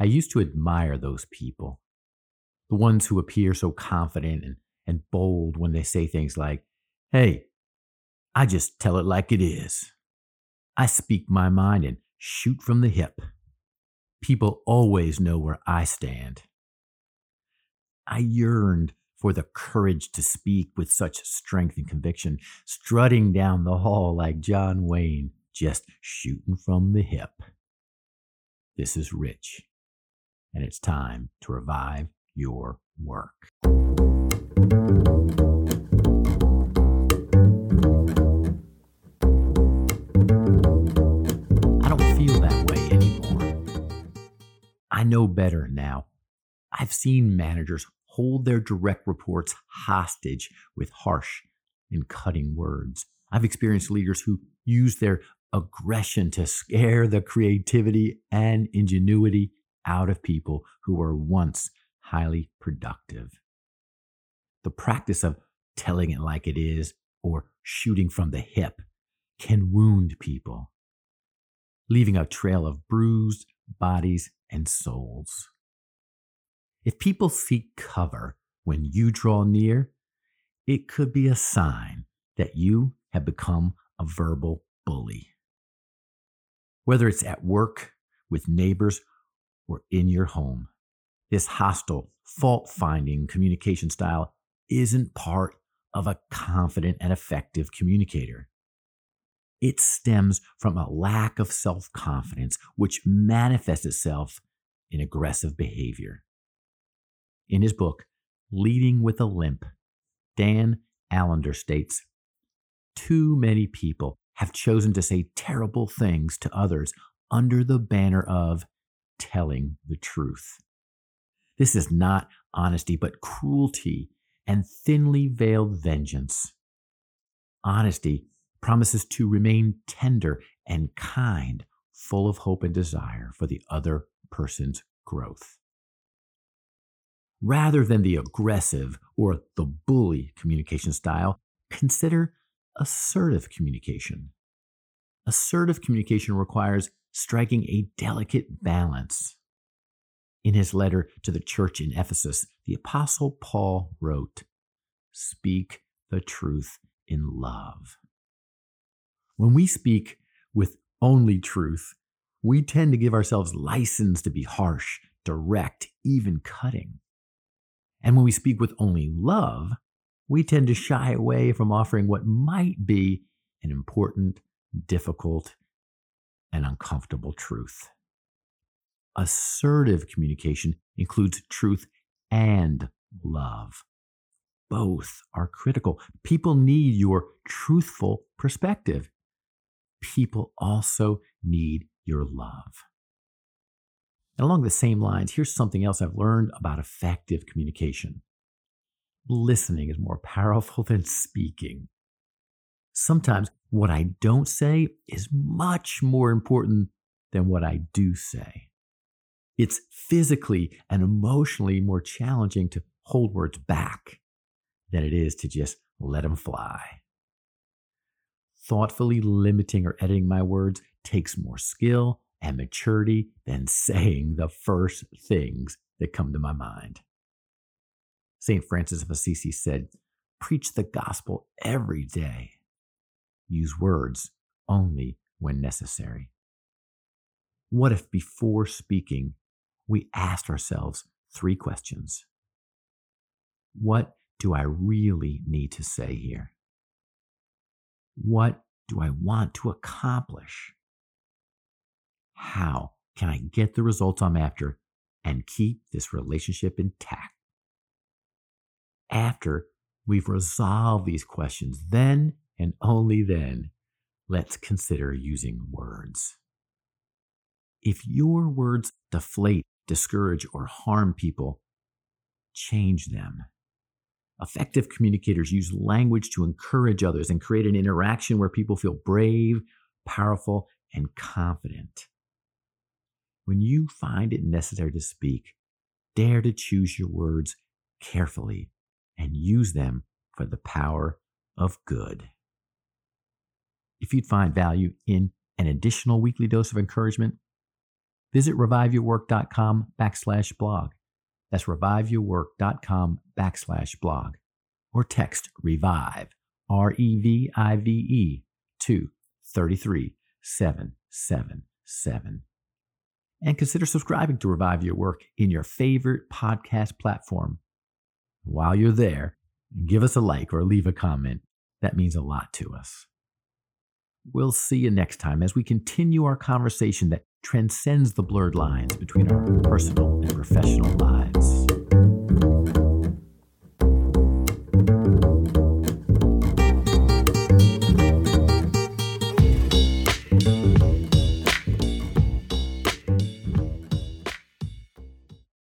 I used to admire those people, the ones who appear so confident and, and bold when they say things like, Hey, I just tell it like it is. I speak my mind and shoot from the hip. People always know where I stand. I yearned for the courage to speak with such strength and conviction, strutting down the hall like John Wayne, just shooting from the hip. This is Rich, and it's time to revive your work. I don't feel that way anymore. I know better now. I've seen managers hold their direct reports hostage with harsh and cutting words. I've experienced leaders who use their aggression to scare the creativity and ingenuity out of people who were once highly productive. The practice of telling it like it is or shooting from the hip can wound people, leaving a trail of bruised bodies and souls. If people seek cover when you draw near, it could be a sign that you have become a verbal bully. Whether it's at work, with neighbors, or in your home, this hostile, fault finding communication style isn't part of a confident and effective communicator. It stems from a lack of self confidence, which manifests itself in aggressive behavior. In his book, Leading with a Limp, Dan Allender states Too many people have chosen to say terrible things to others under the banner of telling the truth. This is not honesty, but cruelty and thinly veiled vengeance. Honesty promises to remain tender and kind, full of hope and desire for the other person's growth rather than the aggressive or the bully communication style, consider assertive communication. Assertive communication requires striking a delicate balance. In his letter to the church in Ephesus, the Apostle Paul wrote, Speak the truth in love. When we speak with only truth, we tend to give ourselves license to be harsh, direct, even cutting. And when we speak with only love, we tend to shy away from offering what might be an important, difficult, and uncomfortable truth. Assertive communication includes truth and love. Both are critical. People need your truthful perspective. People also need your love. And along the same lines, here's something else I've learned about effective communication listening is more powerful than speaking. Sometimes what I don't say is much more important than what I do say. It's physically and emotionally more challenging to hold words back than it is to just let them fly. Thoughtfully limiting or editing my words takes more skill and maturity than saying the first things that come to my mind. St. Francis of Assisi said, Preach the gospel every day. Use words only when necessary. What if before speaking, we asked ourselves three questions? What do I really need to say here? What do I want to accomplish? How can I get the results I'm after and keep this relationship intact? After we've resolved these questions, then and only then, let's consider using words. If your words deflate, discourage, or harm people, change them. Effective communicators use language to encourage others and create an interaction where people feel brave, powerful, and confident. When you find it necessary to speak, dare to choose your words carefully and use them for the power of good. If you'd find value in an additional weekly dose of encouragement, visit reviveyourwork.com backslash blog. That's reviveyourwork.com backslash blog. Or text revive, R E V I V E, to 33777. And consider subscribing to Revive Your Work in your favorite podcast platform. While you're there, give us a like or leave a comment. That means a lot to us. We'll see you next time as we continue our conversation that transcends the blurred lines between our personal and professional lives.